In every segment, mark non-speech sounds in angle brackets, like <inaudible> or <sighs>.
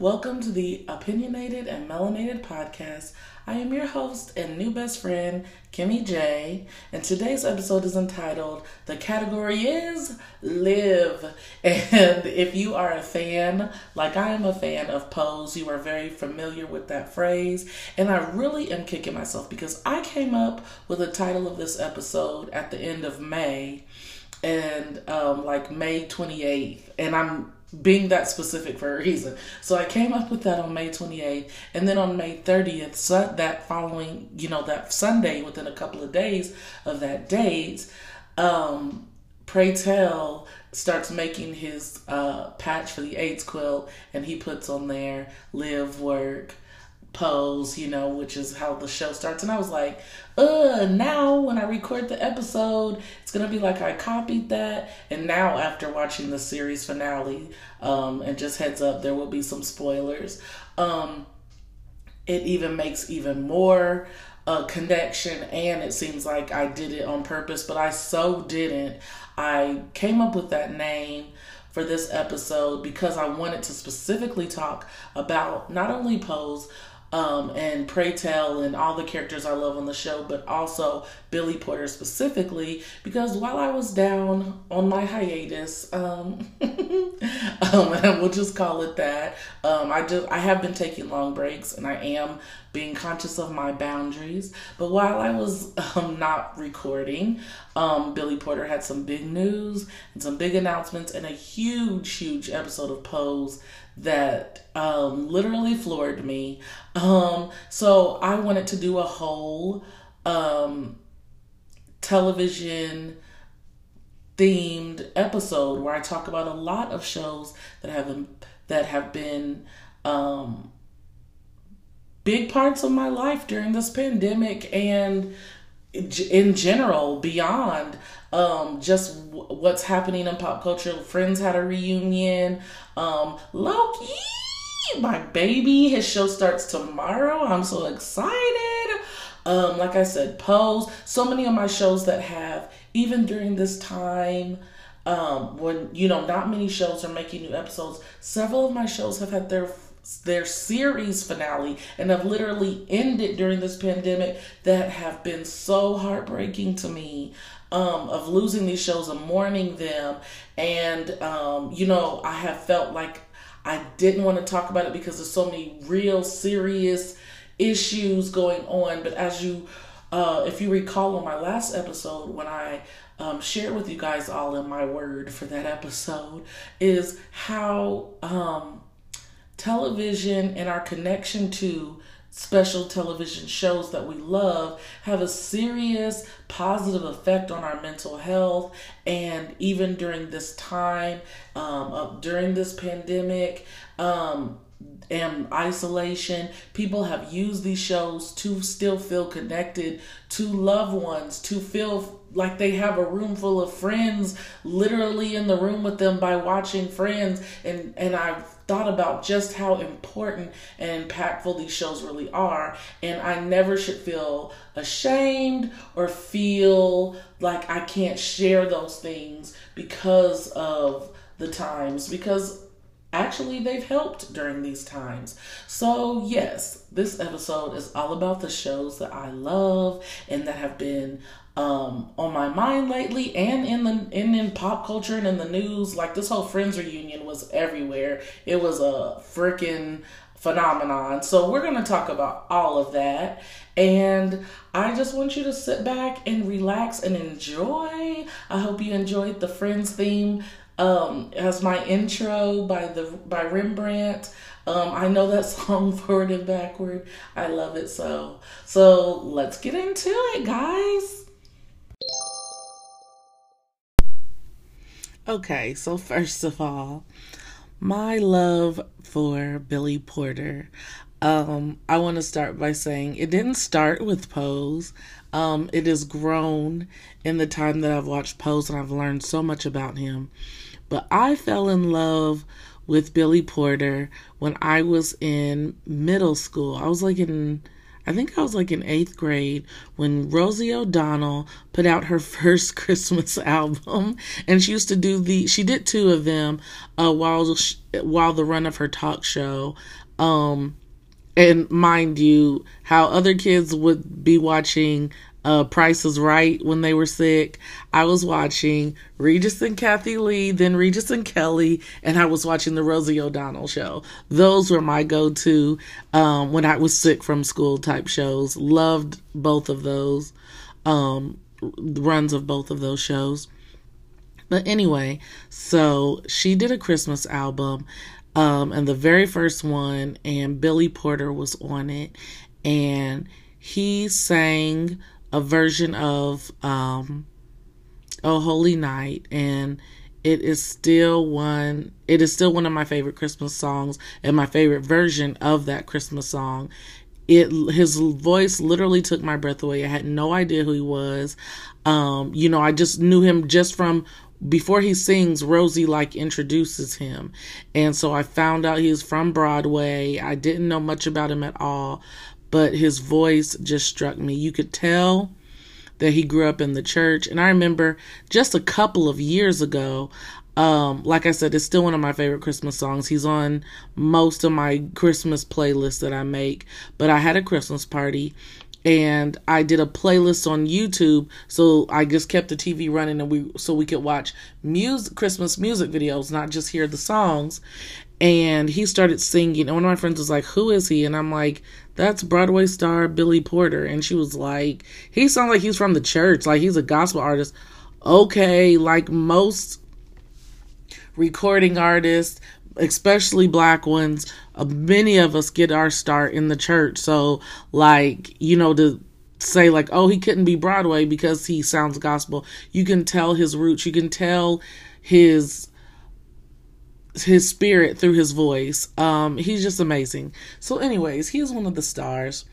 Welcome to the Opinionated and Melanated podcast. I am your host and new best friend, Kimmy J. And today's episode is entitled The Category is Live. <laughs> And if you are a fan, like I am a fan of Pose, you are very familiar with that phrase. And I really am kicking myself because I came up with the title of this episode at the end of May and um, like May 28th. And I'm being that specific for a reason. So I came up with that on May 28th. And then on May 30th, so that following, you know, that Sunday, within a couple of days of that date, um, Pray Tell starts making his uh, patch for the AIDS quilt and he puts on there live, work, pose, you know, which is how the show starts. And I was like, uh, now when I record the episode, it's gonna be like I copied that. And now after watching the series finale, um, and just heads up, there will be some spoilers. Um, it even makes even more uh, connection, and it seems like I did it on purpose, but I so didn't. I came up with that name for this episode because I wanted to specifically talk about not only Pose, um, and Pray Tell and all the characters I love on the show, but also Billy Porter specifically, because while I was down on my hiatus, um, <laughs> um, <laughs> we'll just call it that, um, I just I have been taking long breaks, and I am being conscious of my boundaries. But while I was um, not recording, um, Billy Porter had some big news and some big announcements, and a huge, huge episode of Pose that um, literally floored me. Um, so I wanted to do a whole um, television themed episode where I talk about a lot of shows that have been, that have been um, big parts of my life during this pandemic and in general beyond um, just w- what's happening in pop culture. Friends had a reunion. Um, Loki, my baby, his show starts tomorrow. I'm so excited. Um, like I said, Pose. So many of my shows that have, even during this time, um, when you know not many shows are making new episodes. Several of my shows have had their their series finale and have literally ended during this pandemic that have been so heartbreaking to me um, of losing these shows and mourning them. And, um, you know, I have felt like I didn't want to talk about it because there's so many real serious issues going on. But as you, uh, if you recall on my last episode, when I um, shared with you guys all in my word for that episode, is how um, television and our connection to special television shows that we love have a serious positive effect on our mental health. And even during this time um, uh, during this pandemic um, and isolation people have used these shows to still feel connected to loved ones to feel like they have a room full of friends literally in the room with them by watching friends and and I've thought about just how important and impactful these shows really are and I never should feel ashamed or feel like I can't share those things because of the times because actually they've helped during these times. So, yes, this episode is all about the shows that I love and that have been um, on my mind lately and in the in, in pop culture and in the news. Like this whole Friends reunion was everywhere. It was a freaking phenomenon. So we're gonna talk about all of that. And I just want you to sit back and relax and enjoy. I hope you enjoyed the Friends theme um, as my intro by the by Rembrandt. Um, I know that <laughs> song forward and backward. I love it so. So let's get into it, guys. Okay, so first of all, my love for Billy Porter. Um, I want to start by saying it didn't start with Pose. Um, it has grown in the time that I've watched Pose and I've learned so much about him. But I fell in love with Billy Porter when I was in middle school. I was like in I think I was like in eighth grade when Rosie O'Donnell put out her <laughs> first Christmas album, and she used to do the. She did two of them uh, while while the run of her talk show. Um, and mind you, how other kids would be watching uh, Price is Right when they were sick. I was watching Regis and Kathie Lee, then Regis and Kelly, and I was watching the Rosie O'Donnell show. Those were my go to um, when I was sick from school type shows. Loved both of those um, runs of both of those shows. But anyway, so she did a Christmas album. Um, and the very first one, and Billy Porter was on it, and he sang a version of um, "Oh Holy Night," and it is still one. It is still one of my favorite Christmas songs, and my favorite version of that Christmas song. It his voice literally took my breath away. I had no idea who he was. Um, you know, I just knew him just from before he sings, Rosie like introduces him. And so I found out he was from Broadway. I didn't know much about him at all, but his voice just struck me. You could tell that he grew up in the church. And I remember just a couple of years ago, um, like I said, it's still one of my favorite Christmas songs. He's on most of my Christmas playlists that I make. But I had a Christmas party and I did a playlist on YouTube. So I just kept the TV running and we so we could watch music Christmas music videos, not just hear the songs. And he started singing, and one of my friends was like, "Who is he?" And I'm like, "That's Broadway star Billy Porter." And she was like, "He sounds like he's from the church, like he's a gospel artist." Okay, like most recording artists, especially black ones, uh, many of us get our start in the church. So, like, you know, to say, like, oh, he couldn't be Broadway because he sounds gospel, you can tell his roots, you can tell his his spirit through his voice. Um, he's just amazing. So, anyways, he is one of the stars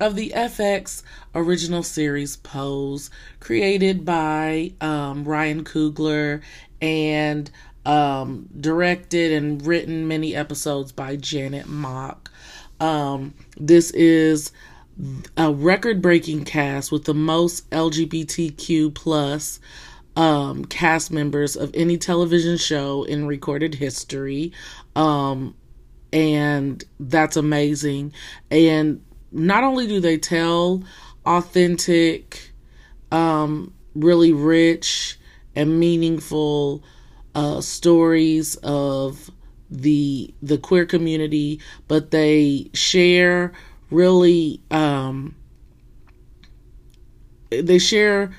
of the FX original series Pose, created by um, Ryan Coogler and um, directed and written many episodes by Janet Mock. Um, this is a record-breaking cast with the most LGBTQ plus um, cast members of any television show in recorded history. Um, and that's amazing. And not only do they tell authentic, um, really rich and meaningful uh, stories of the the queer community, but they share really um, they share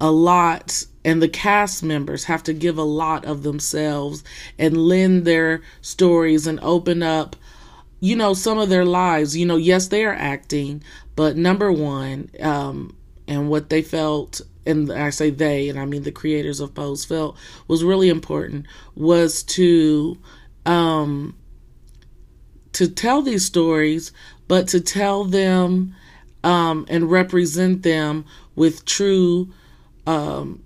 a lot and the cast members have to give a lot of themselves and lend their stories and open up you know some of their lives. You know yes they are acting but number one um and what they felt and I say they, and I mean the creators of Pose felt was really important was to um, to tell these stories, but to tell them um, and represent them with true um,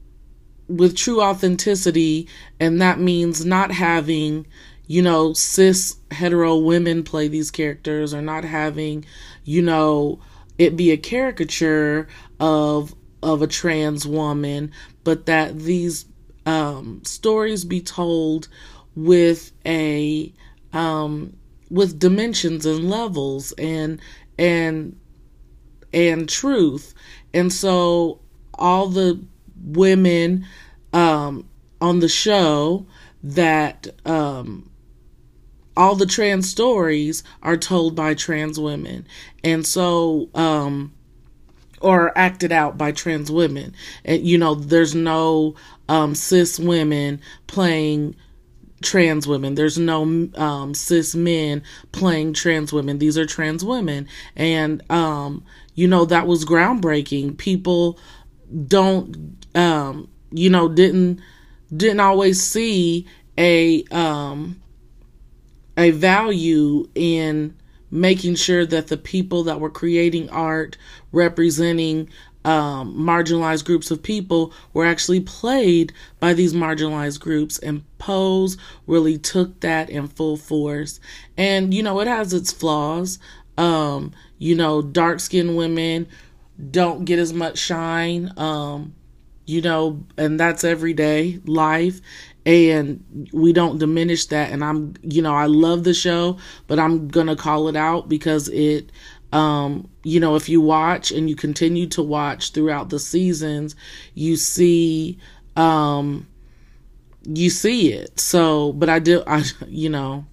with true authenticity, and that means not having you know cis hetero women play these characters or not having you know it be a caricature of of a trans woman, but that these um, stories be told with a um, with dimensions and levels and and and truth. And so all the women um, on the show that um, all the trans stories are told by trans women. And so um, or acted out by trans women. And, you know, there's no um, cis women playing trans women. There's no um, cis men playing trans women. These are trans women. And, um, you know, that was groundbreaking. People don't, um, you know, didn't, didn't always see a, um, a value in making sure that the people that were creating art representing um, marginalized groups of people were actually played by these marginalized groups. And Pose really took that in full force. And, you know, it has its flaws. Um, you know, dark skinned women don't get as much shine. Um, you know, and that's everyday life. And we don't diminish that. And I'm, you know, I love the show, but I'm going to call it out because it, um, you know, if you watch and you continue to watch throughout the seasons, you see, um, you see it. So, but I do, <laughs> I, you know,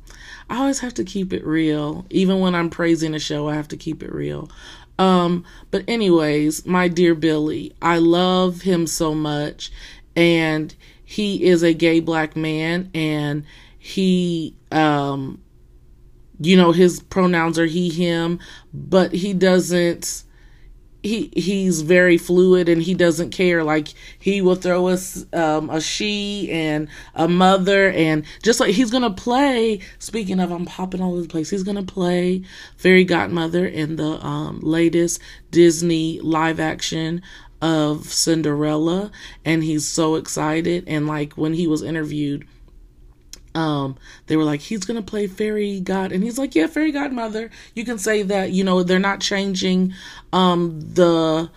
I always have to keep it real. Even when I'm praising a show, I have to keep it real. Um, but anyways, my dear Billy, I love him so much and he is a gay black man and he um you know his pronouns are he him, but he doesn't he he's very fluid and he doesn't care. Like he will throw us um, a she and a mother and just like he's gonna play speaking of i'm popping all over the place. He's gonna play fairy godmother in the um, latest disney live action of cinderella. And he's so excited. And like when he was interviewed um they were like he's gonna play fairy god and he's like yeah fairy godmother. You can say that you know they're not changing um the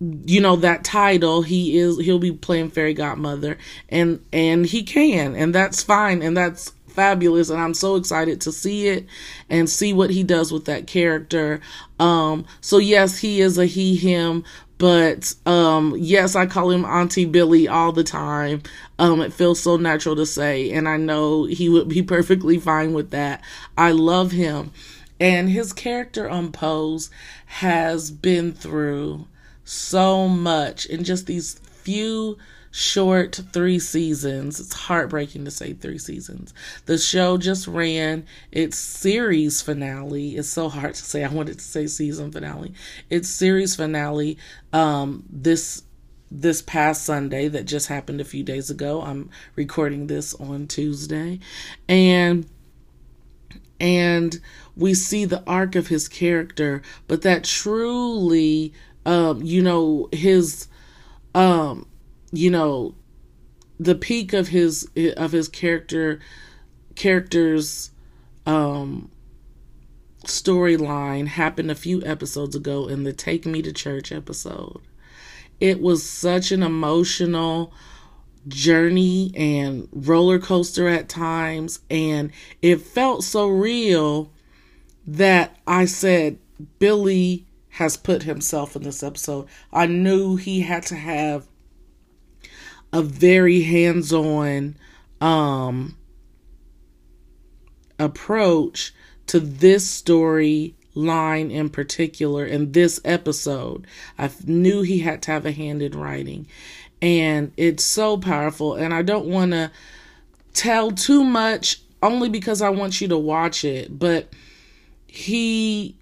you know that title. He is he'll be playing fairy godmother and and he can and that's fine and that's fabulous and I'm so excited to see it and see what he does with that character. Um so yes, he is a he him, but um yes i call him auntie billy all the time. Um it feels so natural to say and i know he would be <laughs> perfectly fine with that. I love him. And his character on pose has been through so much in just these few short three seasons. It's heartbreaking to say three seasons. The show just ran its series finale. It's so hard to say. I wanted to say season finale. Its series finale um this this past Sunday that just happened a few days ago. I'm recording this on Tuesday. And and we see the arc of his character, but that truly um you know his um you know the peak of his of his character characters um storyline happened a few episodes ago in the take me to church episode. It was such an emotional journey and roller coaster at times and it felt so real that i said billy has put himself in this episode. I knew he had to have a very hands-on um approach to this story line in particular in this episode. I knew he had to have a hand in writing. And it's so powerful. And I don't want to tell too much only because I want you to watch it. But he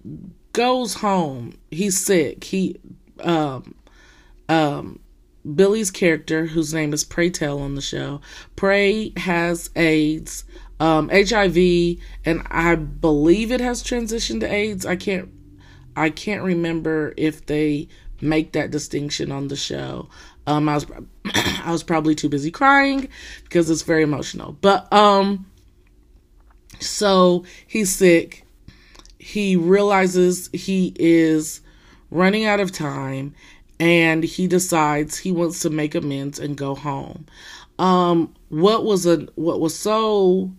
goes home. He's sick. He um um Billy's character, whose name is Pray Tell on the show, Pray has AIDS, um, HIV, and I believe it has transitioned to AIDS. I can't, I can't remember if they make that distinction on the show. Um, I was, <clears throat> I was probably too busy crying because it's very emotional. But um, so he's sick. He realizes he is running out of time and he decides he wants to make amends and go home. Um, what was a what was so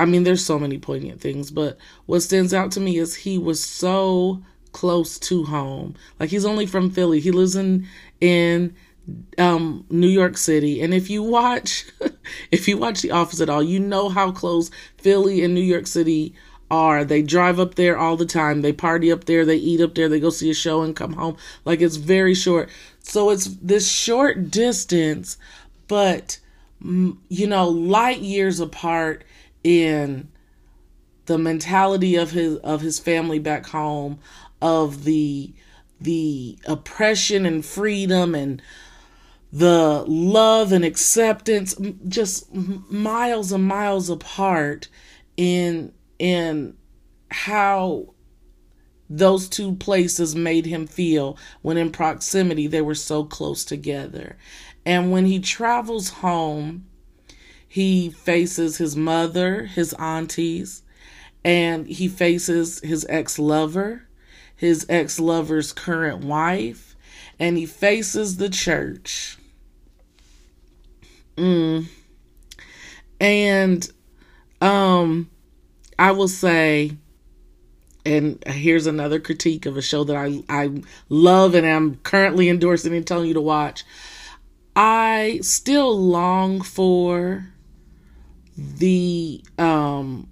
I mean there's so many poignant things, but what stands out to me is he was so close to home. Like he's only from Philly. He lives in in um, New York City. And if you watch <laughs> if you watch The Office at all, you know how close Philly and New York City are. They drive up there all the time. They party up there. They eat up there. They go see a show and come home. Like it's very short. So it's this short distance, but you know, light years apart in the mentality of his of his family back home, of the the oppression and freedom and the love and acceptance just miles and miles apart in in how those two places made him feel when in proximity they were so close together. And when he travels home, he faces his mother, his aunties, and he faces his ex lover, his ex lover's current wife, and he faces the church. Mm. And um I will say and here's another critique of a show that I I love and am currently endorsing and telling you to watch. I still long for the um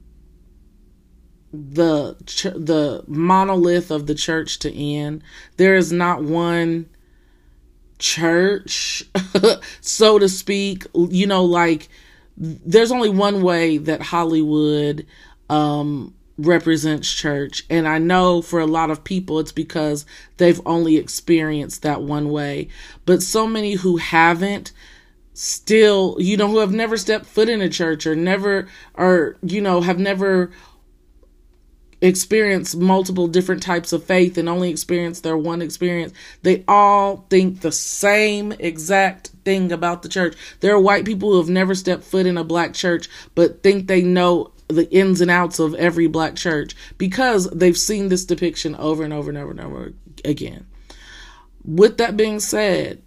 the the monolith of the church to end. There is not one church, <laughs> so to speak. You know, like there's only one way that Hollywood um, represents church. And I know for a lot of people, it's because they've only experienced that one way. But so many who haven't, still, you know, who have never stepped foot in a church or never, or, you know, have never experienced multiple different types of faith and only experienced their one experience, they all think the same exact thing about the church. There are white people who have never stepped foot in a black church but think they know the ins and outs of every black church because they've seen this depiction over and over and over and over again. With that being said,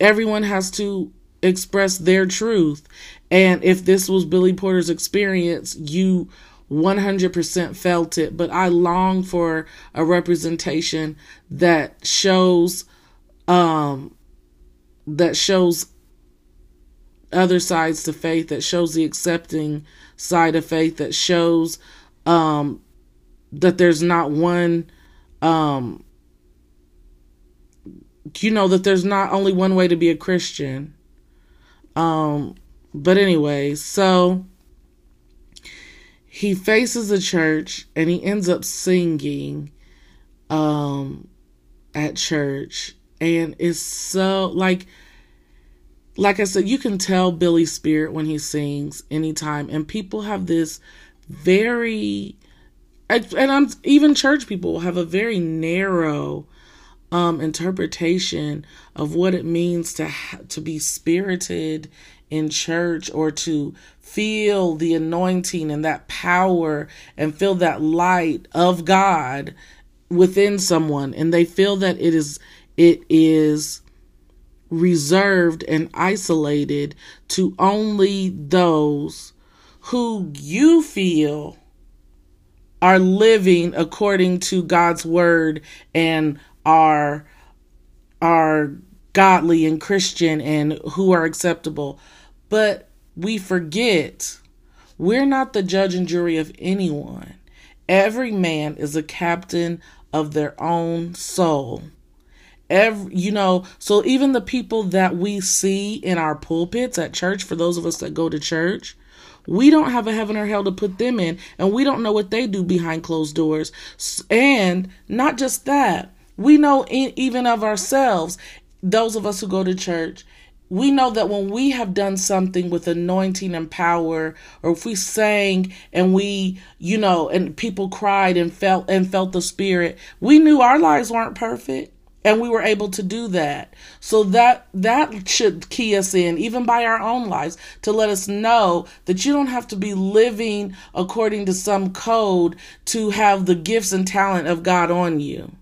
everyone has to express their truth. And if this was Billy Porter's experience, you 100% felt it, but I long for a representation that shows um that shows other sides to faith, that shows the accepting side of faith, that shows um that there's not one um you know that there's not only one way to be a Christian. Um but anyway, so he faces the church and he ends up singing um at church and it's so like like I said you can tell Billy's spirit when he sings anytime and people have this very and I'm even church people have a very narrow um interpretation of what it means to to be spirited in church or to feel the anointing and that power and feel that light of God within someone and they feel that it is it is reserved and isolated to only those who you feel are living according to God's word and are are godly and Christian and who are acceptable. But we forget we're not the judge and jury of anyone. Every man is a captain of their own soul. Every, you know, so even the people that we see in our pulpits at church, for those of us that go to church, we don't have a heaven or hell to put them in, and we don't know what they do behind closed doors. And not just that, we know in, even of ourselves, those of us who go to church, we know that when we have done something with anointing and power or if we sang and we you know and people cried and felt and felt the spirit we knew our lives weren't perfect and we were able to do that so that that should key us in even by our own lives to let us know that you don't have to be living according to some code to have the gifts and talent of God on you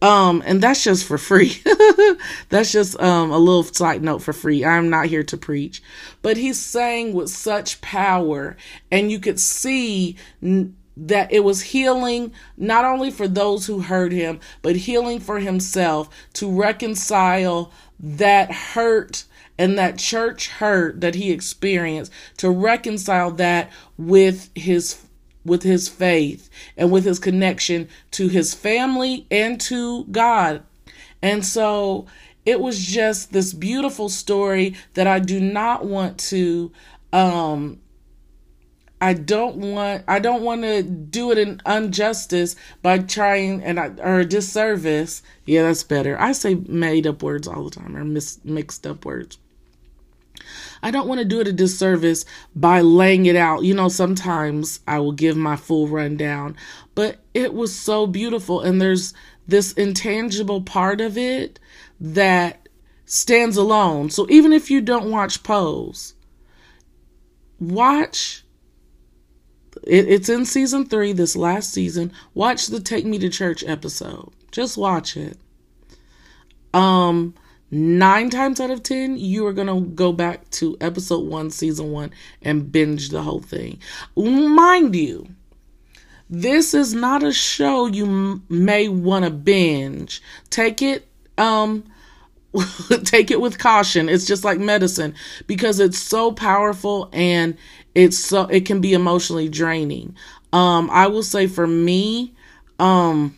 um, and that's just for free. <laughs> that's just um a little side note for free. I'm not here to preach, but he's saying with such power, and you could see n- that it was healing not only for those who heard him, but healing for himself to reconcile that hurt and that church hurt that he experienced, to reconcile that with his with his faith and with his connection to his family and to God. And so it was just this beautiful story that I do not want to um I don't want I don't want to do it an injustice by trying and I, or a disservice. Yeah, that's better. I say made up words all the time or mis, mixed up words. I don't want to do it a disservice by laying it out. You know, sometimes I will give my full rundown, but it was so beautiful. And there's this intangible part of it that stands alone. So even if you don't watch Pose, watch it, it's in season three, this last season. Watch the Take Me to Church episode. Just watch it. Um, nine times out of ten, you are gonna go back to episode one, season one, and binge the whole thing. Mind you, this is not a show you m- may want to binge. Take it, um, <laughs> take it with caution. It's just like medicine because it's so powerful and it's so it can be emotionally draining. Um, I will say for me, um,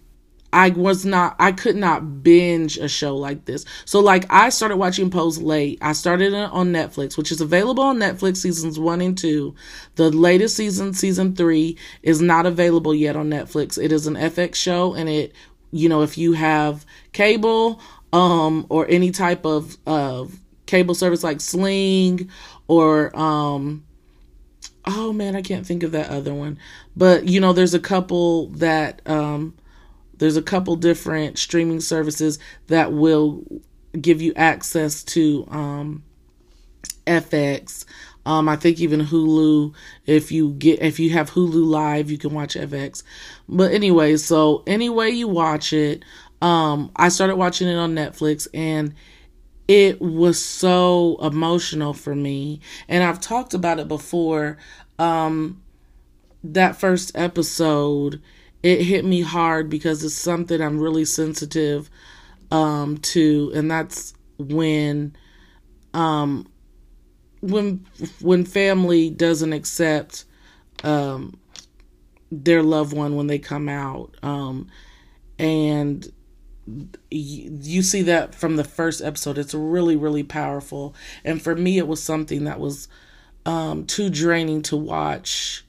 I was not, I could not binge a show like this. So, like, I started watching Pose late. I started it on Netflix, which is available on Netflix seasons one and two. The latest season, season three, is not available yet on Netflix. It is an FX show, and it, you know, if you have cable, um, or any type of, of cable service like Sling or, um, oh man, I can't think of that other one. But, you know, there's a couple that, um, there's a couple different streaming services that will give you access to um, FX. Um, I think even Hulu. If you get if you have Hulu Live, you can watch FX. But anyway, so anyway you watch it, um, I started watching it on Netflix and it was so emotional for me. And I've talked about it before. Um, that first episode it hit me hard because it's something I'm really sensitive um, to, and that's when um, when when family doesn't accept um, their loved one when they come out, um, and you see that from the first episode. It's really really powerful, and for me, it was something that was um, too draining to watch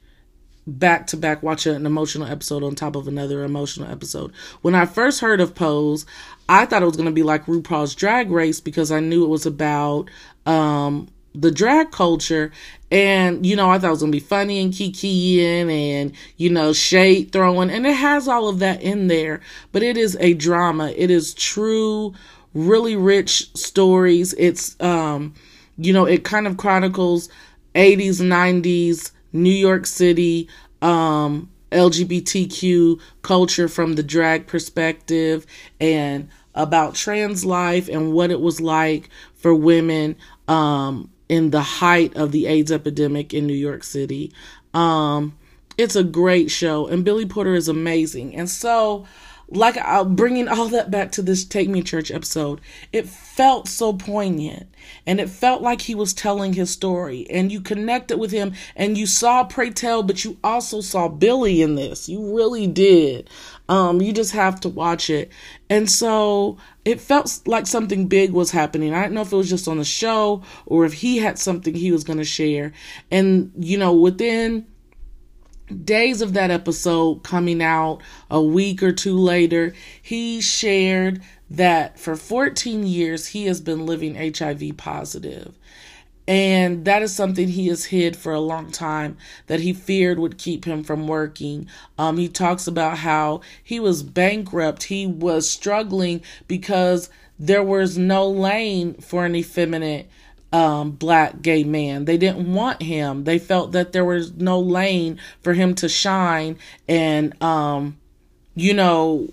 back to back watch an emotional episode on top of another emotional episode. When I first heard of Pose, I thought it was going to be like RuPaul's Drag Race because I knew it was about um, the drag culture. And, you know, I thought it was going to be funny and kikiing and, you know, shade throwing. And it has all of that in there. But it is a drama. It is true, really rich stories. It's, um, you know, it kind of chronicles 80s, 90s New York City um, LGBTQ culture from the drag perspective and about trans life and what it was like for women um, in the height of the AIDS epidemic in New York City. Um, it's a great show, and Billy Porter is amazing. And so, like uh, bringing all that back to this Take Me Church episode, it felt so poignant and it felt like he was telling his story and you connected with him and you saw Pray Tell, but you also saw Billy in this. You really did. Um, you just have to watch it. And so it felt like something big was happening. I don't know if it was just on the show or if he had something he was going to share. And, you know, within days of that episode coming out a week or two later, he shared that for 14 years he has been living HIV positive. And that is something he has hid for a long time that he feared would keep him from working. Um, he talks about how he was bankrupt. He was struggling because there was no lane for an effeminate um, black gay man. They didn't want him. They felt that there was no lane for him to shine and, um, you know,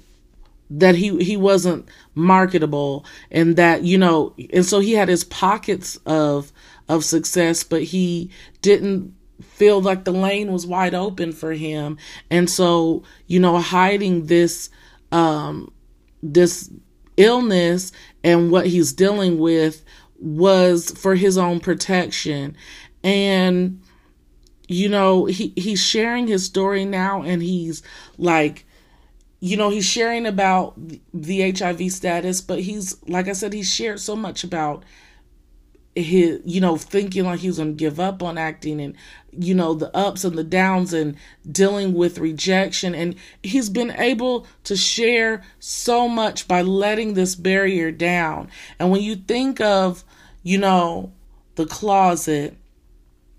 that he, he wasn't marketable and that, you know, and so he had his pockets of, of success, but he didn't feel like the lane was wide open for him. And so, you know, hiding this, um, this illness and what he's dealing with was for his own protection. And, you know, he, he's sharing his story now and he's like, you know, he's sharing about the HIV status, but he's, like I said, he's shared so much about his, you know, thinking like he was going to give up on acting and, you know, the ups and the downs and dealing with rejection. And he's been able to share so much by letting this barrier down. And when you think of, you know, the closet,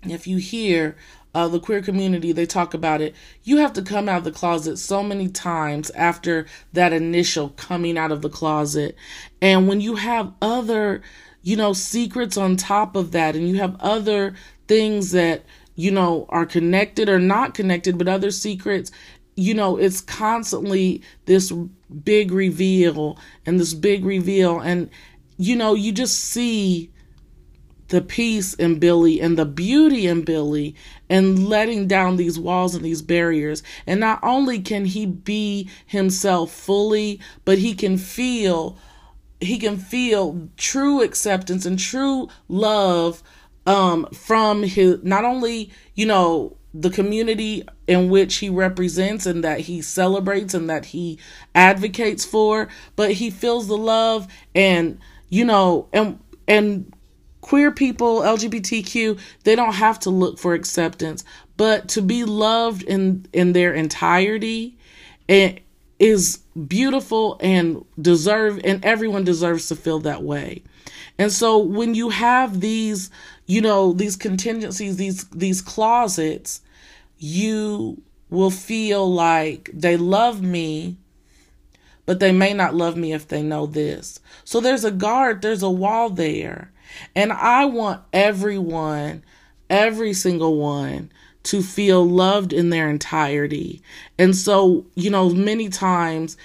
if you hear uh, the queer community, they talk about it. You have to come out of the closet so many times after that initial coming out of the closet. And when you have other, you know, secrets on top of that, and you have other things that you know, are connected or not connected, but other secrets, you know, it's constantly this big reveal and this big reveal. And, you know, you just see the peace in Billy and the beauty in Billy and letting down these walls and these barriers. And not only can he be himself fully, but he can feel he can feel true acceptance and true love um from his not only, you know, the community in which he represents and that he celebrates and that he advocates for, but he feels the love and you know and and queer people, LGBTQ, they don't have to look for acceptance, but to be loved in in their entirety it is beautiful and deserve and everyone deserves to feel that way. And so when you have these, you know, these contingencies, these these closets, you will feel like they love me but they may not love me if they know this. So there's a guard, there's a wall there. And I want everyone, every single one, to feel loved in their entirety. And so, you know, many times,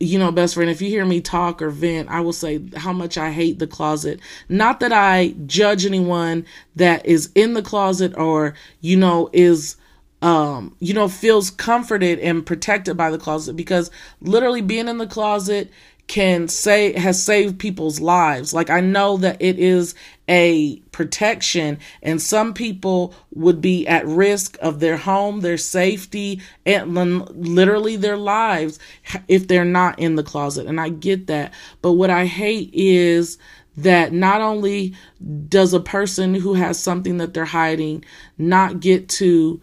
you know, best friend, if you hear me talk or vent, I will say how much I hate the closet. Not that I judge anyone that is in the closet or, you know, is um, you know, feels comforted and protected by the closet because literally being in the closet can say has saved people's lives. Like I know that it is a protection and some people would be at risk of their home, their safety, and literally their lives if they're not in the closet. And I get that. But what I hate is that not only does a person who has something that they're hiding not get to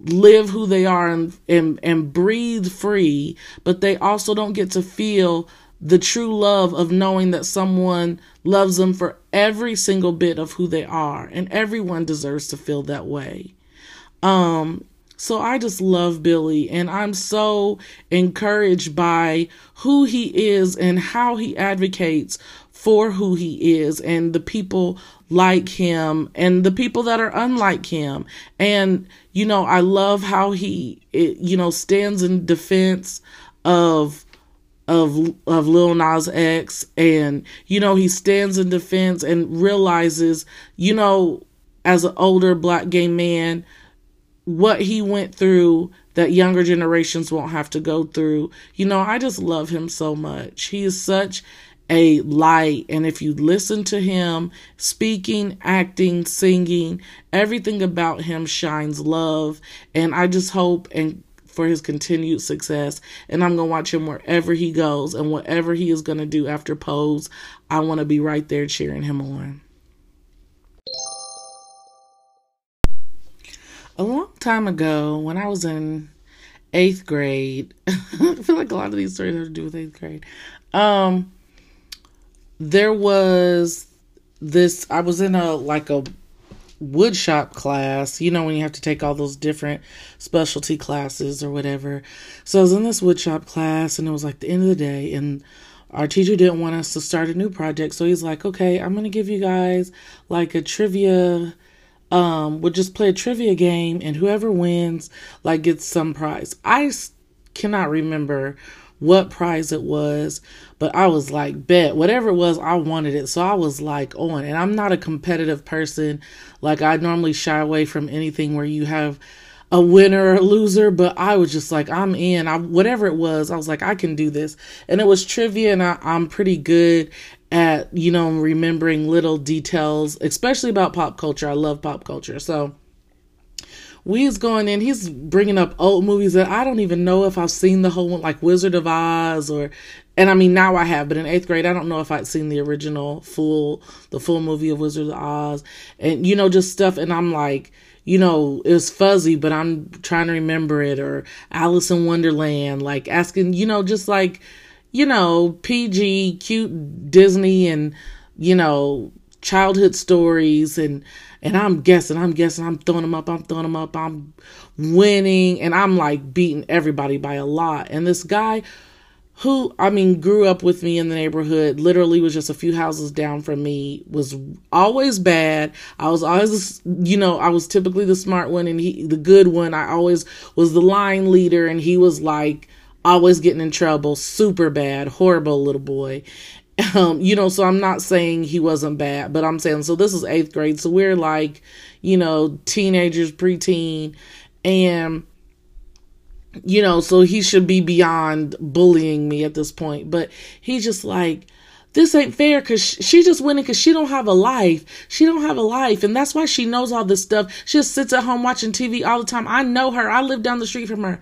live who they are and, and, and breathe free, but they also don't get to feel the true love of knowing that someone loves them for every single bit of who they are and everyone deserves to feel that way. Um so i just love billy and i'm so encouraged by who he is and how he advocates for who he is and the people like him and the people that are unlike him. And you know i love how he it, you know stands in defense of of of Lil Nas X, and you know he stands in defense and realizes, you know, as an older black gay man, what he went through that younger generations won't have to go through. You know, I just love him so much. He is such a light. And if you listen to him speaking, acting, singing, everything about him shines love. And I just hope and for his continued success. And I'm going to watch him wherever he goes and whatever he is going to do after Pose. I want to be right there cheering him on. A long time ago, when I was in eighth grade, <laughs> I feel like a lot of these stories have to do with eighth grade. Um, there was this, I was in a like a woodshop class, you know, when you have to take all those different specialty classes or whatever. So I was in this woodshop class and it was like the end of the day and our teacher didn't want us to start a new project. So he's like, okay, I'm going to give you guys like a trivia, um, we'll just play a trivia game and whoever wins like gets some prize. I cannot remember what prize it was, but I was like, bet whatever it was, I wanted it. So I was like on, and I'm not a competitive person. Like I normally shy away from anything where you have a winner or a loser, but I was just like, I'm in. I whatever it was, I was like, I can do this, and it was trivia, and I, I'm pretty good at you know remembering little details, especially about pop culture. I love pop culture, so we's going in he's bringing up old movies that i don't even know if i've seen the whole one like wizard of oz or and i mean now i have but in eighth grade i don't know if i'd seen the original full the full movie of wizard of oz. And you know just stuff and i'm like you know it was fuzzy but i'm trying to remember it or alice in wonderland like asking you know just like you know pg cute disney and you know childhood stories and and I'm guessing, I'm guessing, I'm throwing them up, I'm throwing them up, I'm winning, and I'm like beating everybody by a lot. And this guy who I mean grew up with me in the neighborhood, literally was just a few houses down from me, was always bad. I was always you know, I was typically the smart one and he the good one. I always was the line leader and he was like always getting in trouble, super bad, horrible little boy. Um, you know, so I'm not saying he wasn't bad, but I'm saying so this is 8th grade. So we're like, you know, teenagers, preteen and you know, so he should be beyond bullying me at this point. But he's just like, this ain't fair because she just winning because she don't have a life. She don't have a life. And that's why she knows all this stuff. She just sits at home watching TV all the time. I know her. I live down the street from her.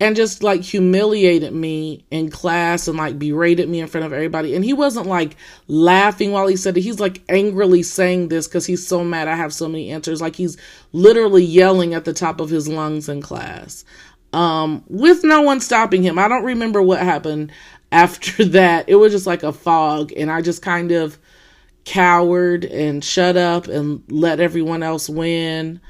And just like humiliated me in class and like berated me in front of everybody. And he wasn't like laughing while he said it. He's like angrily saying this because he's so mad I have so many answers. Like he's literally yelling at the top of his lungs in class um, with no one stopping him. I don't remember what happened <laughs> after that. It was just like a fog, and I just kind of cowered and shut up and let everyone else win.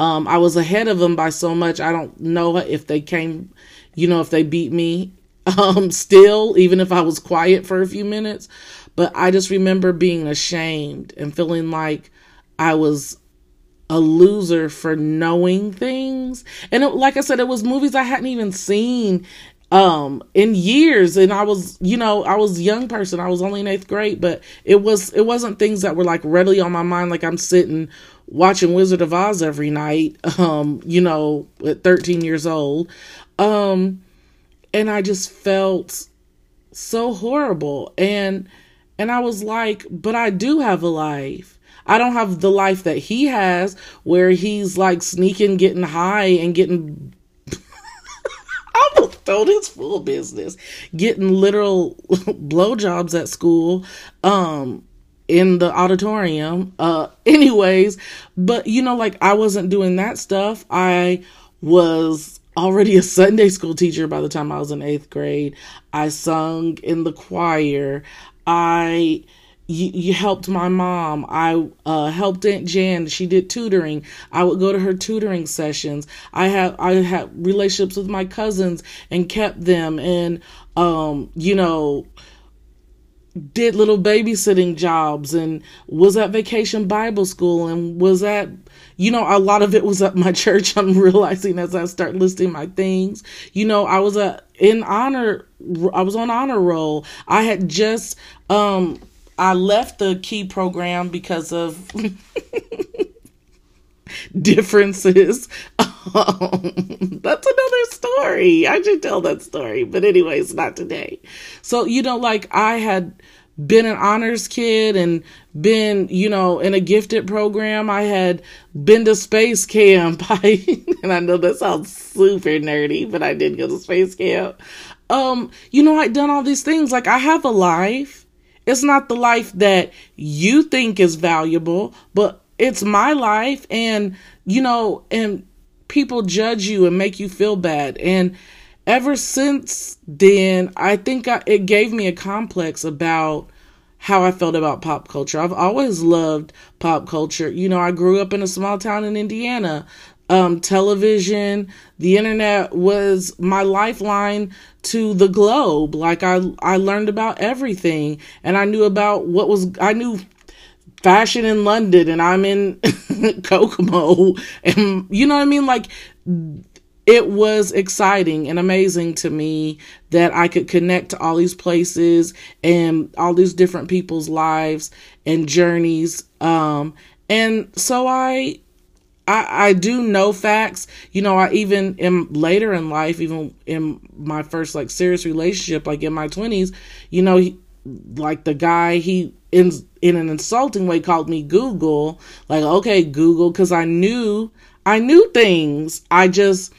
Um, I was ahead of them by so much. I don't know if they came, you know, if they beat me <laughs> um, still, even if I was quiet for a few minutes. But I just remember being ashamed and feeling like I was a loser for knowing things. And it, like I said, it was movies I hadn't even seen um in years and i was you know i was a young person i was only in eighth grade but it was it wasn't things that were like readily on my mind like i'm sitting watching wizard of oz every night <laughs> um you know at 13 years old. Um and i just felt so horrible. And and i was like but i do have a life. I don't have the life that he has where he's like sneaking, getting high and getting I almost told his full business. Getting literal <laughs> blowjobs at school, um, in the auditorium. Uh, <laughs> anyways, but you know, like I wasn't doing that stuff. I was already a Sunday school teacher by the time I was in eighth grade. I sung in the choir. I you, helped my mom. I uh, helped Aunt Jan. She did tutoring. I would go to her tutoring sessions. I have I had relationships with my cousins and kept them, and um, you know, did little babysitting jobs and was at vacation Bible school and was at you know a lot of it was at my <laughs> church. I'm realizing as i start listing my things you know i was a in honor i was on honor roll. I had just um I left the key program because of <laughs> <laughs> differences. <laughs> Um, that's another story. I should tell that story, but anyways, not today. So, you know, like I had been an honors kid and been, you know, in a gifted program. I had been to space camp. <laughs> I, and I know that sounds super nerdy, but I did go to space camp. Um, you know, I'd done all these things. Like I have a life it's not the life that you think is valuable, but it's my life. And, you know, and people judge you and make you feel bad. And ever since then, I think I, it gave me a complex about how I felt about pop culture. I've always loved pop culture. You know, I grew up in a small town in Indiana um, television, the internet was my lifeline to the globe. Like I, I learned about everything, and I knew about what was. I knew fashion in London, and I'm in <laughs> Kokomo, and you know what I mean. Like it was exciting and amazing to me that I could connect to all these places and all these different people's lives and journeys. Um, and so I I, I do know facts. You know, I even in later in life, even in my first like serious relationship, like in my twenties, you know, he, like the guy he in in an insulting way called me Google. Like, okay, Google, because I knew I knew things. I just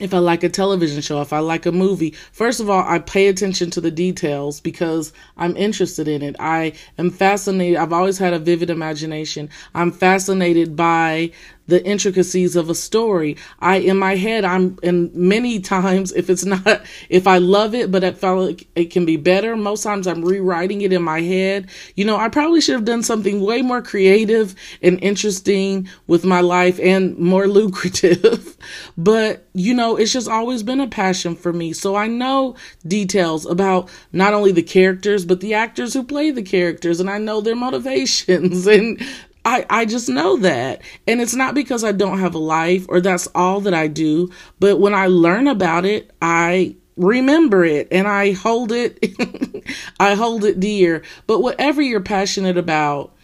if I like a television show, if I like a movie, first of all, I pay attention to the details because I'm interested in it. I am fascinated. I've always had a vivid imagination. I'm fascinated by the intricacies of a story. I, in my head, I'm, and many times, if it's not, <laughs> if I love it, but it felt like it can be better, most times I'm rewriting it in my head. You know, I probably should have done something way more creative and interesting with my life and more <laughs> lucrative. but, you know, it's just always been a passion for me. So I know details about not only the characters, but the actors who play the characters, and I know their <laughs> motivations and I, I just know that. And it's not because I don't have a life or that's all that I do, but when I learn about it, I remember it and I hold it <laughs> I hold it dear. But whatever you're passionate about,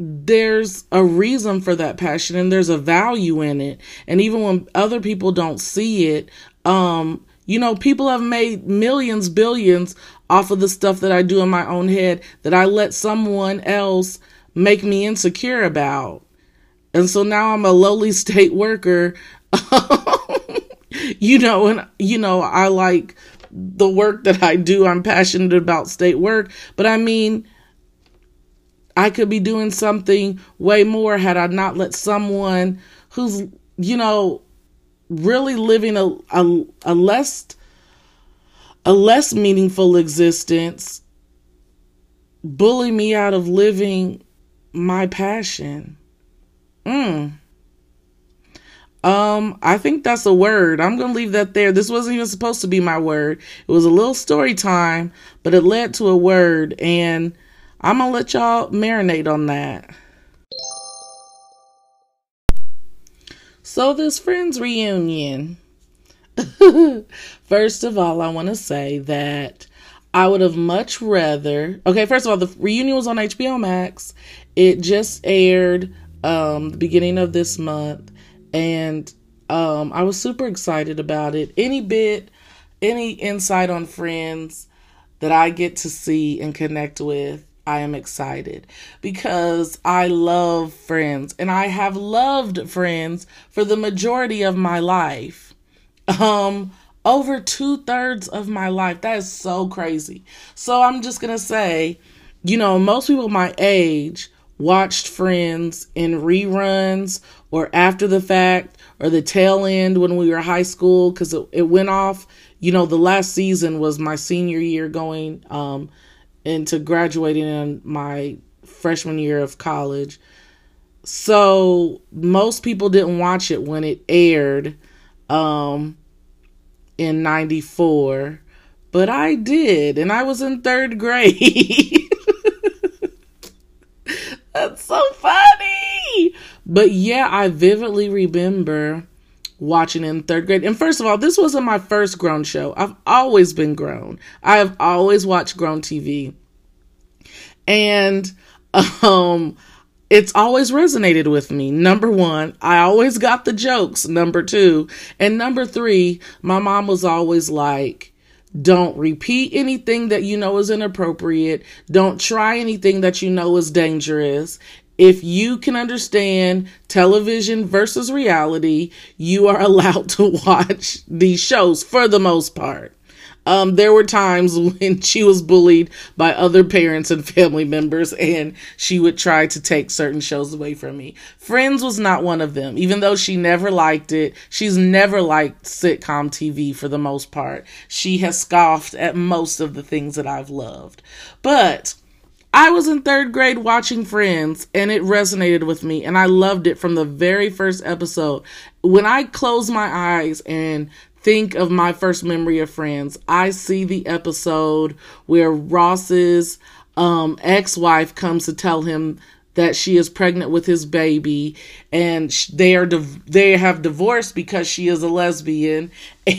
there's a reason for that passion and there's a value in it. And even when other people don't see it, um, you know, people have made millions, billions off of the stuff that I do in my own head that I let someone else make me insecure about. And so now I'm a lowly <laughs> state worker. <laughs> you know, and you know, I like the work that I do. I'm passionate about state work, but I mean, I could be doing something way more had I not let someone who's, you know, really living a, a, a less a less meaningful existence bully me out of living my passion. Mm. Um, I think that's a word. I'm going to leave that there. This wasn't even supposed to be my word. It was a little story time, but it led to a word, and I'm going to let y'all marinate on that. So, this Friends reunion. <laughs> First of all, I want to say that I would have much rather. Okay, first of all, the reunion was on HBO Max. It just aired um the beginning of this month and um I was super excited about it. Any bit any insight on friends that I get to see and connect with, I am excited because I love friends and I have loved friends for the majority of my life. Um over two thirds of my life. That is so crazy. So I'm just gonna say, you know, most people my age watched Friends in reruns or after the fact or the tail end when we were high school because it, it went off. You know, the last season was my senior year going um, into graduating in my freshman year of college. So most people didn't watch it when it aired. Um, in 94, but I did, and I was in third <laughs> grade. That's so funny. But yeah, I vividly remember watching in third grade. And first of all, this wasn't my first grown show. I've always been grown. I have always watched grown TV. And <laughs> um it's always resonated with me. Number one, I always got the jokes. Number two, and number three, my mom was always like, don't repeat anything that you know is inappropriate. Don't try anything that you know is dangerous. If you can understand television versus reality, you are <laughs> allowed to watch these shows for the most part. Um, there were times <laughs> when she was bullied by other parents and family members, and she would try to take certain shows away from me. Friends was not one of them, even though she never liked it. She's never liked sitcom TV for the most part. She has scoffed at most of the things that I've loved. But I was in third grade watching Friends and it resonated with me and I loved it from the very first episode. When I closed my eyes and think of my first memory of Friends, I see the episode where Ross's um, ex-wife comes to tell him that she is pregnant with his baby and they are they have divorced because she is a lesbian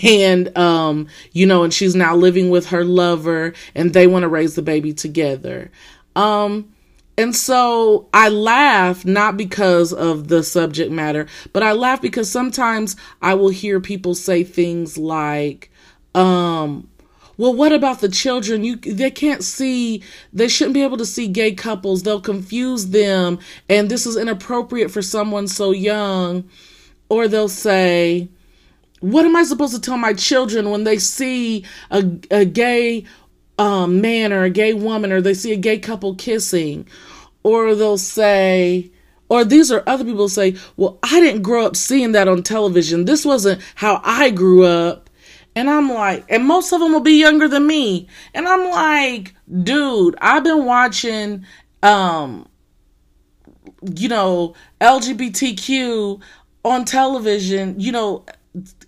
and um you know and she's now living with her lover and they want to raise the baby together. Um and so I laugh not because of the subject matter, but I laugh because sometimes I will hear people say things like, um, well, what about the children? You they can't see they shouldn't be able to see gay couples. They'll confuse them and this is inappropriate for someone so young. Or they'll say, what am I supposed to tell my children when they see a, a gay um, man or a gay woman or they see a gay couple kissing? or they'll say, or these are other people say, well, I didn't grow up seeing that on television. This wasn't how I grew up. And I'm like, and most of them will be younger than me. And I'm like, dude, I've been watching, um, you know, LGBTQ on television, you know,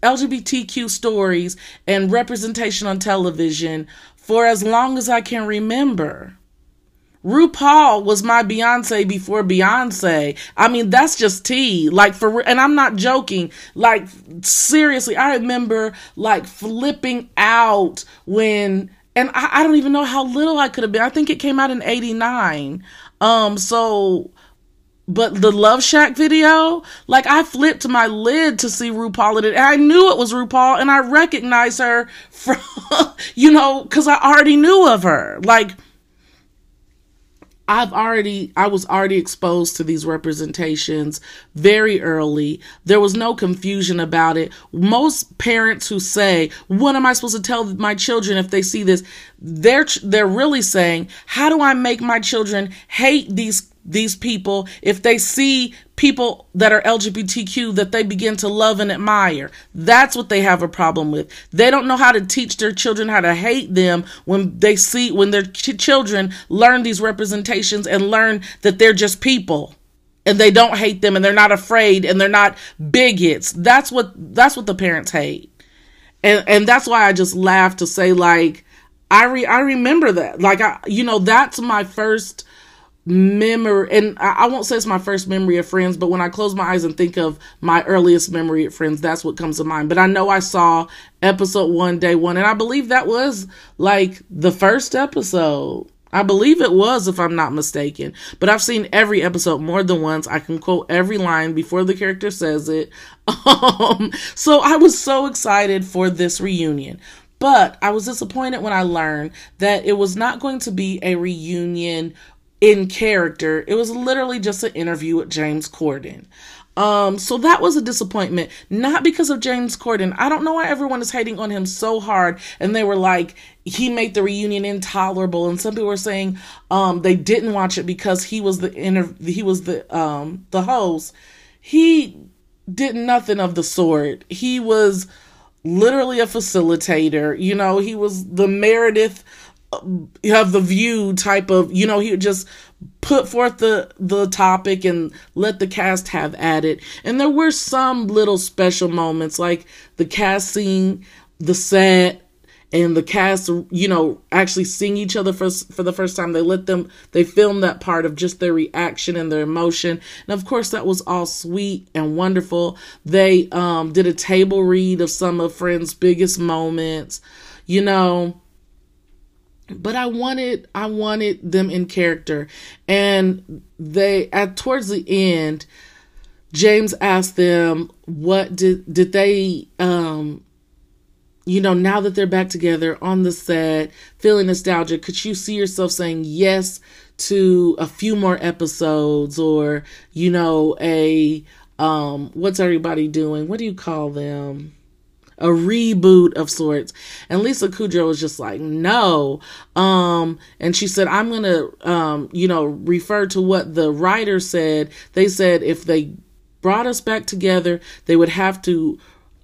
LGBTQ stories and representation on television for as long as I can remember. RuPaul was my Beyonce before Beyonce. I mean, that's just tea. Like for, and I'm not joking. Like seriously, I remember like flipping out when, and I, I don't even know how little I could have been. I think it came out in '89. Um, so, but the Love Shack video, like I flipped my lid to see RuPaul in it, and I knew it was RuPaul, and I recognized her <laughs> from, you know, because I already knew of her. Like I've already I was already exposed to these representations very early. There was no confusion about it. Most parents who say, "What am I supposed to tell my children if they see this?" They're they're really saying, "How do I make my children hate these these people if they see people that are LGBTQ that they begin to love and admire. That's what they have a problem with. They don't know how to teach their children how to hate them when they see when their ch- children learn these representations and learn that they're just people and they don't hate them and they're not afraid and they're not bigots. That's what that's what the parents hate. And and that's why I just laugh to say like I re- I remember that. Like I you know that's my first memory and I, won't say it's my first memory of friends but when i close my eyes and think of my earliest memory of friends that's what comes to mind but i know i saw episode one day one and i believe that was like the first episode I believe it was, if I'm not mistaken. But I've seen every episode more than once. I can quote every line before the character says it. <laughs> Um, so I was so excited for this reunion. But I was disappointed when I learned that it was not going to be a reunion in character. It was literally just an interview with James Corden. Um, so that was a disappointment, not because of James Corden. I don't know why everyone is hating on him so hard, and they were like, he made the reunion intolerable, and some people were saying, um, they didn't watch it because he was the inter- he was the um the host. He did nothing of the sort. He was literally a facilitator. You know, he was the Meredith have the view type of you know he would just put forth the the topic and let the cast have at it. And there were some little special moments like the cast seeing the set and the cast you know actually seeing each other for for the first time. They let them they filmed that part of just their reaction and their emotion. And of course that was all sweet and wonderful. They um did a table read of some of friends biggest moments you know but I wanted I wanted them in character. And they at towards the end James asked them what did did they um you know now that they're back together on the set feeling nostalgic could you see yourself saying yes to a few more episodes or you know a um what's everybody doing? What do you call them a reboot of sorts. And Lisa Kudrow was just like, no. Um, and she said, I'm going to, um, you know, refer to what the writer said. They said if they brought us back together, they would have to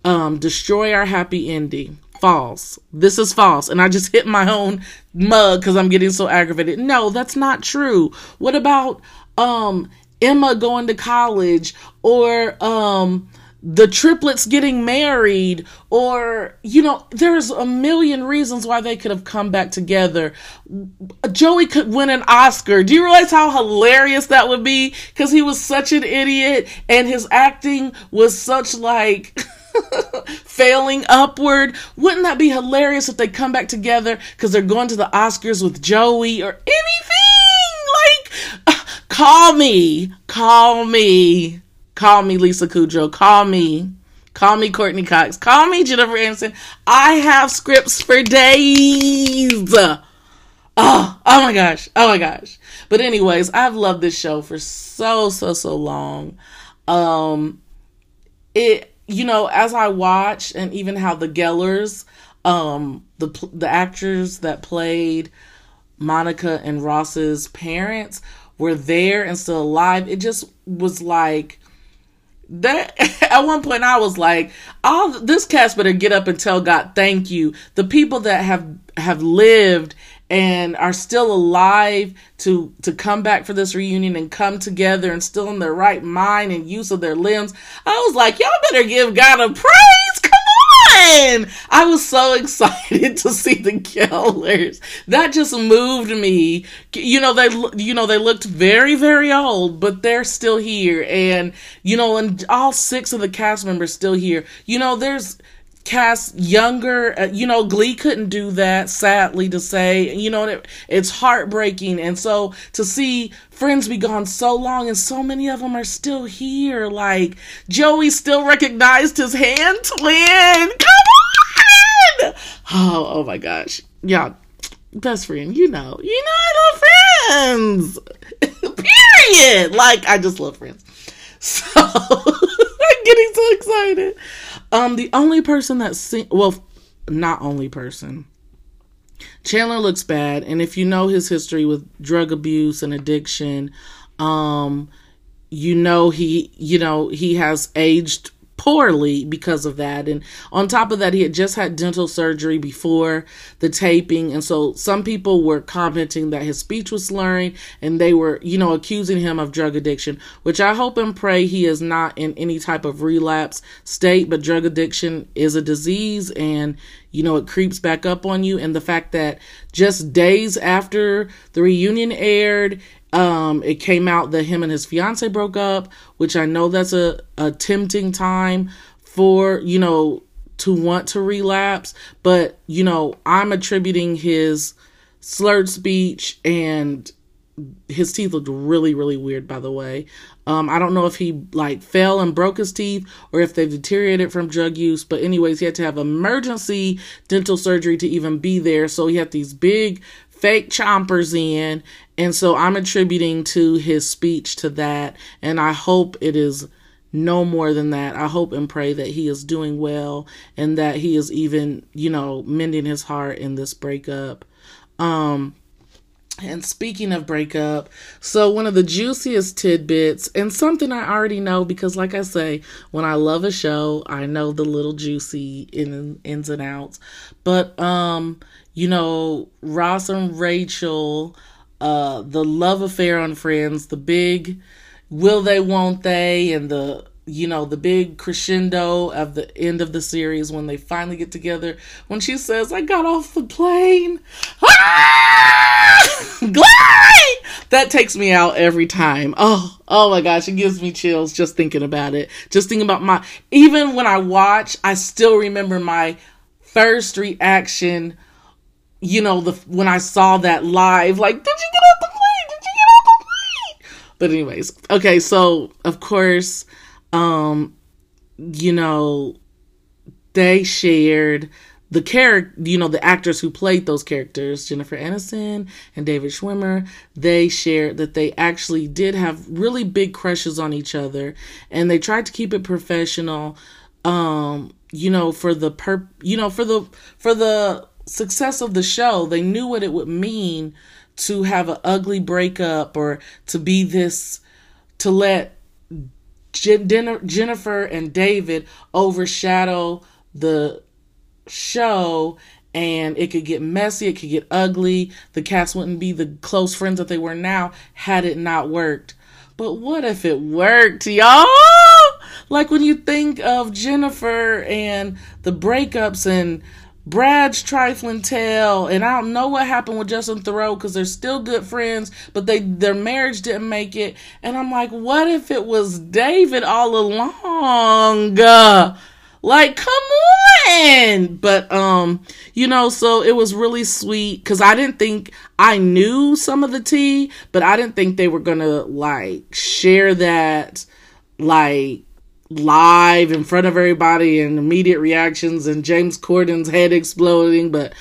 um, destroy our happy ending. False. This is false. And I just <laughs> hit my own mug because I'm getting so aggravated. No, that's not true. What about um, Emma going to college or um, the triplets getting married or you know there's a million reasons why they could have come back together. Joey could win an oscar. Do you realize how hilarious that would be? Because he was such an idiot and his acting was such like <laughs> failing upward. Wouldn't that be hilarious if they come back together because they're going to the oscars with joey or anything? Like <sighs> call me. Call me Call me Lisa Kudrow. Call me. Call me Courteney Cox. Call me Jennifer Aniston. I have scripts for days. Oh, oh my gosh. Oh my gosh. But anyways, I've loved this show for so, so, so long. Um, it, you know, as I watch and even how the Gellers, um, the, the actors that played Monica and Ross's parents were there and still alive, it just was like that <laughs> at one point I was like, all this cast better get up and tell God thank you. The people that have have lived and are still alive to to come back for this reunion and come together and still in their right mind and use of their limbs. I was like, y'all better give God a praise. On. I was so <laughs> excited to see the Gellers. That just moved me. You know, they you know, they looked very very old, but they're still here and you know, and all six of the cast members still here. You know, there's cast younger uh, you know glee couldn't do that sadly to say you know it, it's heartbreaking and so to see friends be gone so long and so many of them are still here like joey still recognized his hand twin oh oh my gosh. Yeah best friend you know. You know i love friends. <laughs> Period. Like i just love friends. <laughs> So <laughs> i'm getting so excited. Um, the only person that sing well, not only person. Chandler looks bad, and if you know his history with drug abuse and addiction, um, you know he, you know he has aged poorly because of that. And on top of that, he had just had dental surgery before the taping. And so some people were commenting that his speech was slurring and they were, you know, accusing him of drug addiction, which I hope and pray he is not in any type of relapse state. But drug addiction is a disease and, you know, it creeps back up on you. And the fact that just days after the reunion aired, um, it came out that him and his fiance broke up, which I know that's a, a tempting time for, you know, to want to relapse. But, you know, I'm attributing his slurred speech and his teeth looked really, really weird, by the way. Um, I don't know if he like fell and broke his teeth or if they've deteriorated from drug use. But anyways, he had to have emergency dental surgery to even be there. So he had these big fake chompers in. And so I'm attributing to his speech to that. And I hope it is no more than that. I hope and pray that he is doing well and that he is even, you know, mending his heart in this breakup. Um, and speaking of breakup, so one of the juiciest tidbits, and something I already know because, like I say, when I love a show, I know the little juicy in, ins and outs. But um, you know, Ross and Rachel, uh, the love affair on Friends, the big will they, won't they, and the you know, the big crescendo of the end of the series when they finally get together. When she says, I got off the plane. Ah! <laughs> That takes me out every time. Oh, oh my gosh, it gives me chills just thinking about it. Just thinking about my, even when I watch, I still remember my first reaction you know, the when I saw that live, like, did you get off the plane? Did you get off the plane? But anyways, okay, so of course, um, you know, they shared the character, you know, the actors who played those characters, Jennifer Aniston and David Schwimmer, they shared that they actually did have really big crushes on each other and they tried to keep it professional um you know for the per you know for the for the success of the show, they knew what it would mean to have an ugly breakup or to be this, to let Jennifer and David overshadow the show and it could get messy, it could get ugly. The cast wouldn't be the close friends that they were now had it not worked. But what if it worked, y'all? Like when you think of Jennifer and the breakups and Brad's trifling tale, and I don't know what happened with Justin Theroux because they're still good friends, but they their marriage didn't make it. And I'm like, what if it was David all along? Uh, like, come on! But um, you know, so it was really sweet because I didn't think I knew some of the tea, but I didn't think they were gonna like share that like live in front of everybody and immediate reactions and James Corden's head exploding. But,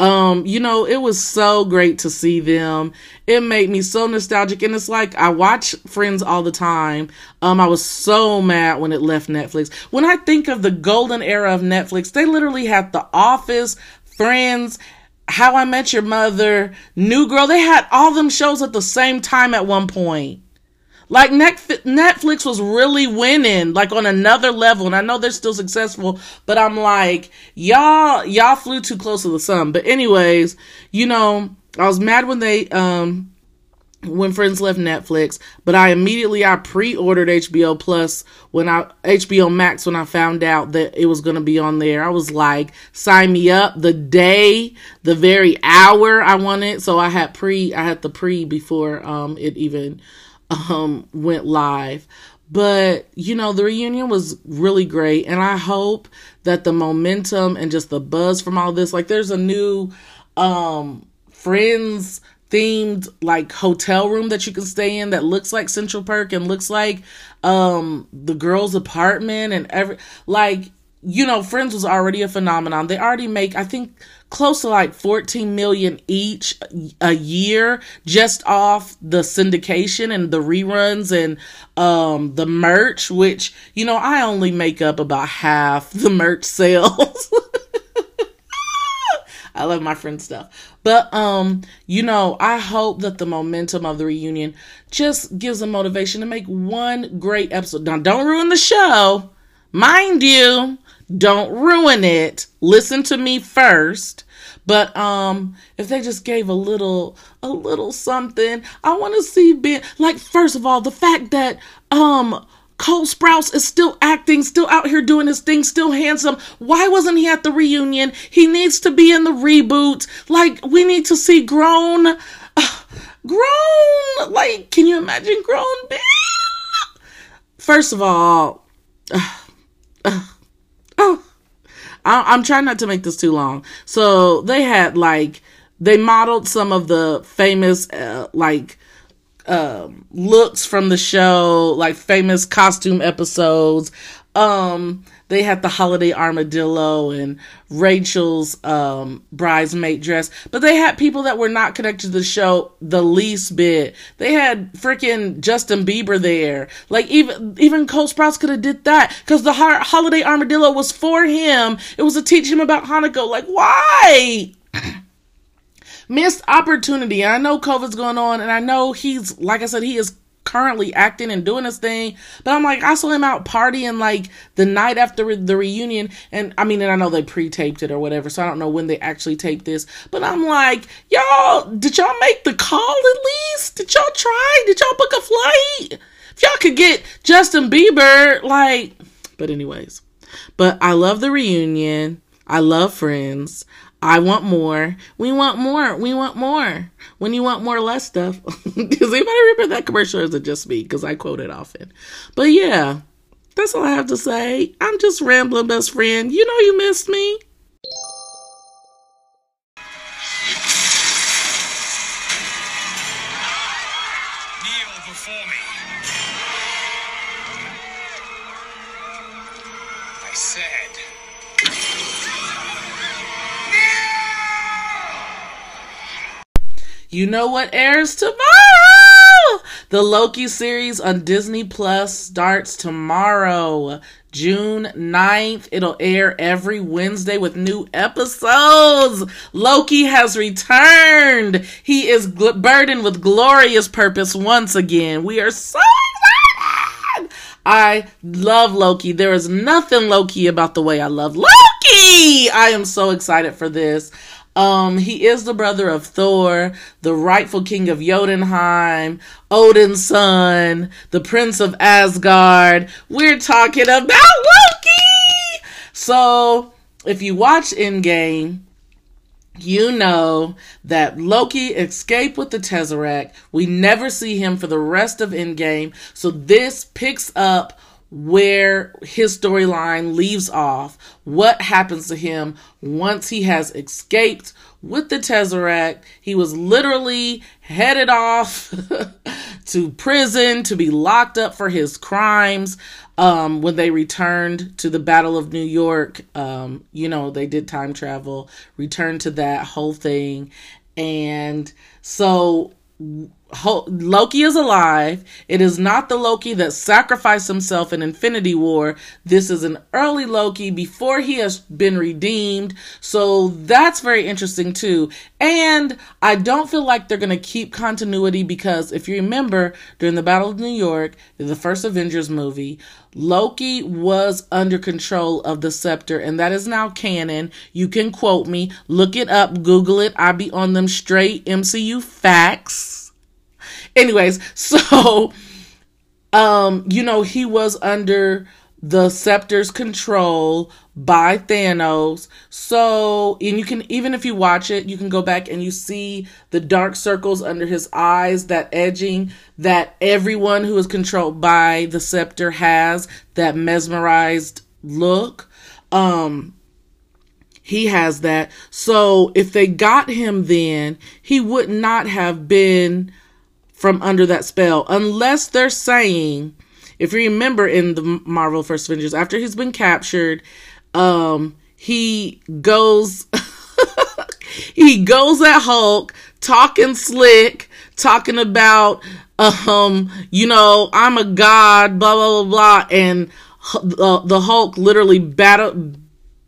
um, you know, it was so great to see them. It made me so nostalgic. And it's like I watch Friends all the time. Um, I was so mad when it left Netflix. When I think of the golden era of Netflix, they literally had The Office, Friends, How I Met Your Mother, New Girl. They had all them shows at the same time at one point. Like Netflix was really winning, like on another level. And I know they're still successful, but I'm like, y'all, y'all flew too close to the sun. But anyways, you know, I was mad when they, um, when Friends left Netflix, but I immediately I pre-ordered HBO Plus when I HBO Max when I found out that it was going to be on there. I was like, sign me up the day, the very hour I wanted. So I had pre I had the pre before um it even um went live. But you know, the reunion was really great and I hope that the momentum and just the buzz from all this like there's a new um Friends themed like hotel room that you can stay in that looks like Central Park and looks like um the girl's apartment and every like you know Friends was already a phenomenon. They already make I think close to like 14 million each a year just off the syndication and the reruns and um the merch which you know I only make up about half the merch sales. <laughs> I love my friend stuff. But um, you know, I hope that the momentum of the reunion just gives them motivation to make one great episode. Now don't ruin the show. Mind you, don't ruin it. Listen to me first. But um if they just gave a little a little something, I want to see Ben like first of all, the fact that um Cole Sprouse is still acting, still out here doing his thing, still handsome. Why wasn't he at the reunion? He needs to be in the reboot. Like, we need to see grown, uh, grown, like, can you imagine grown Ben? First of all, uh, uh, oh, I, I'm trying not to make this too long. So they had like, they modeled some of the famous, uh, like, um, looks from the show, like famous costume episodes. Um, they had the holiday armadillo and Rachel's um, bridesmaid dress, but they had people that were not connected to the show the least bit. They had freaking Justin Bieber there. Like even even Cole Sprouse could have did that because the ho- holiday armadillo was for him. It was to teach him about Hanukkah. Like why? <coughs> missed opportunity. I know COVID's going on, and I know he's like I said, he is currently acting and doing his thing. But I'm like, I saw him out partying like the night after the reunion, and I mean, and I know they pre-taped it or whatever, so I don't know when they actually taped this. But I'm like, y'all, did y'all make the call at least? Did y'all try? Did y'all book a flight? If y'all could get Justin Bieber, like, but anyways. But I love the reunion. I love Friends. I want more. We want more. We want more. When you want more, less stuff. <laughs> Does anybody remember that commercial? Or is it just me? Because I quote it often. But yeah, that's all I have to say. I'm just rambling, best friend. You know you missed me. You know what airs tomorrow? The Loki series on Disney Plus starts tomorrow, June 9th. It'll air every Wednesday with new episodes. Loki has returned. He is gl- burdened with glorious purpose once again. We are so excited. I love Loki. There is nothing Loki about the way I love Loki. I am so excited for this. Um, he is the brother of Thor, the rightful king of Jotunheim, Odin's son, the prince of Asgard. We're talking about Loki! So, if you watch Endgame, you know that Loki escaped with the Tesseract. We never see him for the rest of Endgame. So this picks up where his storyline leaves off, what happens to him once he has escaped with the Tesseract. He was literally headed off <laughs> to prison to be locked up for his crimes. Um, when they returned to the Battle of New York, um, you know, they did time travel, returned to that whole thing. And so Loki is alive. It is not the Loki that sacrificed himself in Infinity War. This is an early Loki before he has been redeemed. So that's very interesting too. And I don't feel like they're going to keep continuity because if you remember during the Battle of New York, the first Avengers movie, Loki was under control of the scepter, and that is now canon. You can quote me, look it up, Google it. I be on them straight MCU facts. Anyways, <laughs> so um, you know, he was under the scepter's control by Thanos. So, and you can, even if you watch it, you can go back and you see the dark circles under his eyes, that edging that everyone who is controlled by the scepter has, that mesmerized look. Um, he has that. So if they got him then, he would not have been from under that spell unless they're saying if you remember in the Marvel First Avengers, after he's been captured, um, he goes <laughs> he goes at Hulk talking slick, talking about um, you know, I'm a god, blah blah blah blah, and the, the Hulk literally battle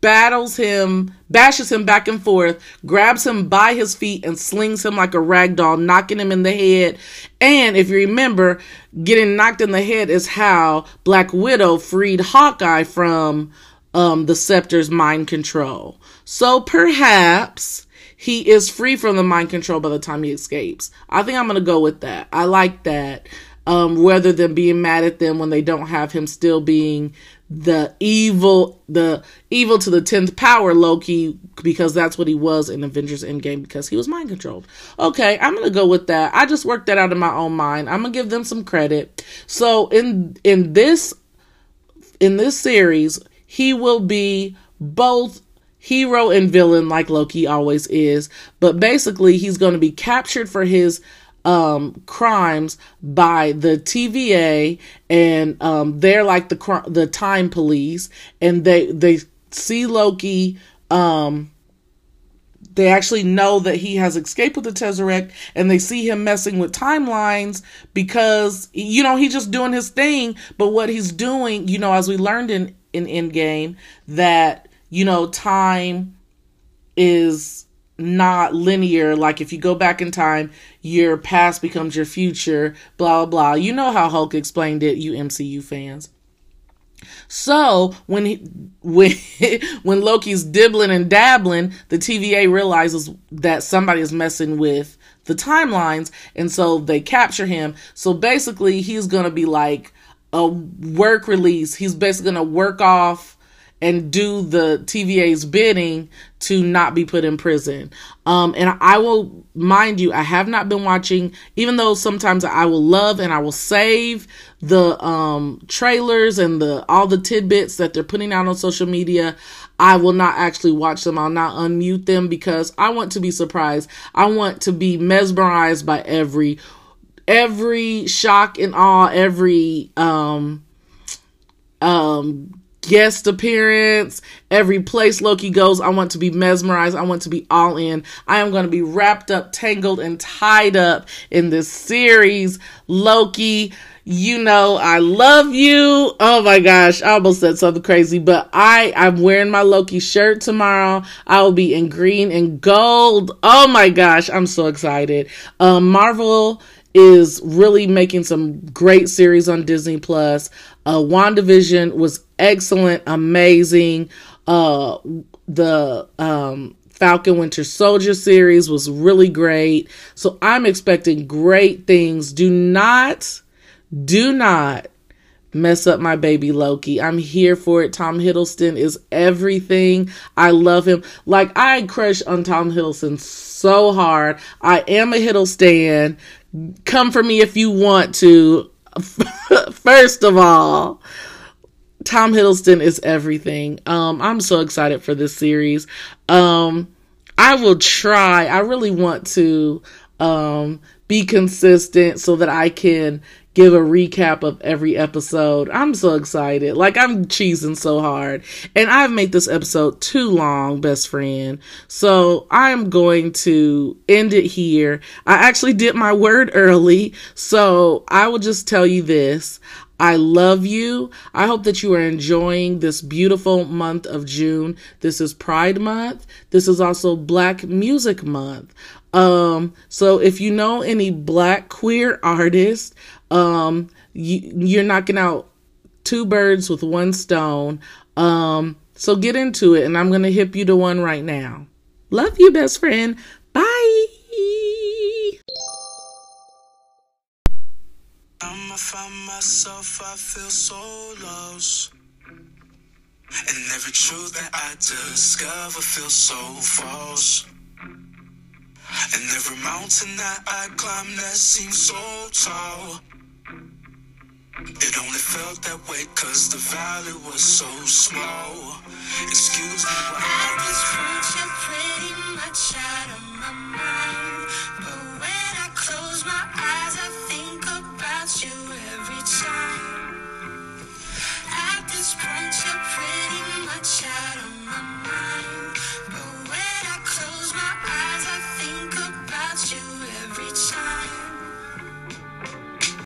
battles him, bashes him back and forth, grabs him by his feet, and slings him like a rag doll, knocking him in the head. And if you remember, getting knocked in the head is how Black Widow freed Hawkeye from um, the scepter's mind control. So perhaps he is free from the mind control by the time he escapes. I think I'm going to go with that. I like that. Um, rather than being mad at them when they don't have him still being the evil the evil to the 10th power Loki because that's what he was in Avengers Endgame because he was mind controlled. Okay, I'm to go with that. I just worked that out in my own mind. I'm to give them some credit. So in in this in this series, he will be both hero and villain like Loki always is, but basically he's to be captured for his um, crimes by the TVA, and um, they're like the the time police, and they they see Loki. Um, they actually know that he has escaped with the Tesseract, and they see him messing with timelines because you know he's just doing his thing. But what he's doing, you know, as we learned in in Endgame, that you know time is not linear. Like if you go back in time, your past becomes your future, blah, blah, blah. You know how Hulk explained it, you MCU fans. So when he, <laughs> when when Loki's dibbling and dabbling, the TVA realizes that somebody is messing with the timelines, and so they capture him. So basically, he's gonna be like a work release. He's basically gonna work off and do the TVA's bidding to not be put in prison. Um, and I will mind you, I have not been watching, even though sometimes I will love and I will save the um, trailers and the all the tidbits that they're putting out on social media. I will not actually watch them. I'll not unmute them because I want to be surprised. I want to be mesmerized by every every shock and awe, every um um guest appearance, every place Loki goes, I want to be mesmerized. I want to be all in. I am going to be wrapped up, tangled, and tied up in this series. Loki, you know, I love you. Oh my gosh, I almost said something crazy, but I, I'm wearing my Loki shirt tomorrow. I will be in green and gold. Oh my gosh, I'm so excited. Um, Marvel is really making some great series on Disney Plus. Uh, WandaVision was excellent, amazing. Uh, the um, Falcon Winter Soldier series was really great. So I'm expecting great things. Do not, do not mess up my baby Loki. I'm here for it. Tom Hiddleston is everything. I love him. Like I crush on Tom Hiddleston so hard. I am a Hiddleston come for me if you want to. <laughs> First of all, Tom Hiddleston is everything. Um, I'm so excited for this series. Um, I will try. I really want to um, be consistent so that I can give a recap of every episode. I'm so excited. Like I'm cheesing so hard. And I've made this episode too long, best friend. So I'm going to end it here. I actually did my word early. So I will just tell you this. I love you. I hope that you are enjoying this beautiful month of June. This is Pride Month. This is also Black Music Month. Um, so if you know any black queer artists, um, you, you're knocking out two birds with one stone. Um, so get into it, and I'm gonna hip you to one right now. Love you, best friend. Bye. I find myself, I feel so lost. And every truth that I discover feels so false. And every mountain that I climb that seems so tall. It only felt that way cause the valley was so small. Excuse me while I was pretty much out of my mind.